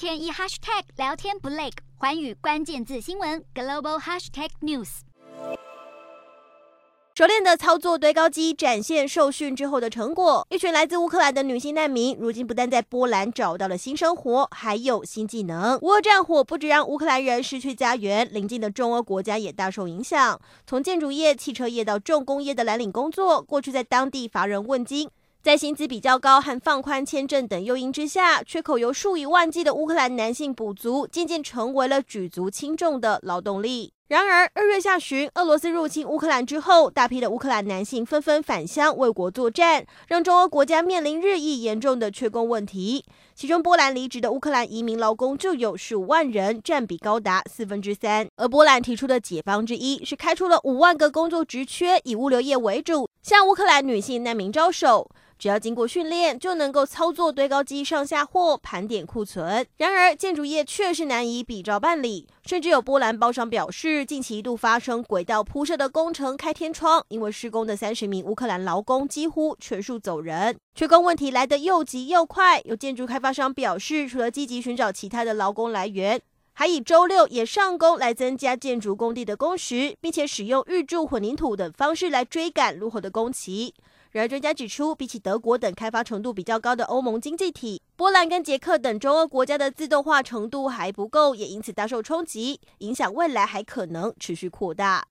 天一 hashtag 聊天不累，环宇关键字新闻 global hashtag news。熟练的操作堆高机，展现受训之后的成果。一群来自乌克兰的女性难民，如今不但在波兰找到了新生活，还有新技能。乌俄战火不止让乌克兰人失去家园，邻近的中欧国家也大受影响。从建筑业、汽车业到重工业的蓝领工作，过去在当地乏人问津。在薪资比较高和放宽签证等诱因之下，缺口由数以万计的乌克兰男性补足，渐渐成为了举足轻重的劳动力。然而，二月下旬，俄罗斯入侵乌克兰之后，大批的乌克兰男性纷纷返乡为国作战，让中欧国家面临日益严重的缺工问题。其中，波兰离职的乌克兰移民劳工就有十五万人，占比高达四分之三。而波兰提出的解方之一是开出了五万个工作职缺，以物流业为主，向乌克兰女性难民招手。只要经过训练，就能够操作堆高机上下货、盘点库存。然而，建筑业确实难以比照办理，甚至有波兰包商表示，近期一度发生轨道铺设的工程开天窗，因为施工的三十名乌克兰劳工几乎全数走人。缺工问题来得又急又快，有建筑开发商表示，除了积极寻找其他的劳工来源，还以周六也上工来增加建筑工地的工时，并且使用预铸混凝土等方式来追赶落后的工期。然而，专家指出，比起德国等开发程度比较高的欧盟经济体，波兰跟捷克等中欧国家的自动化程度还不够，也因此大受冲击，影响未来还可能持续扩大。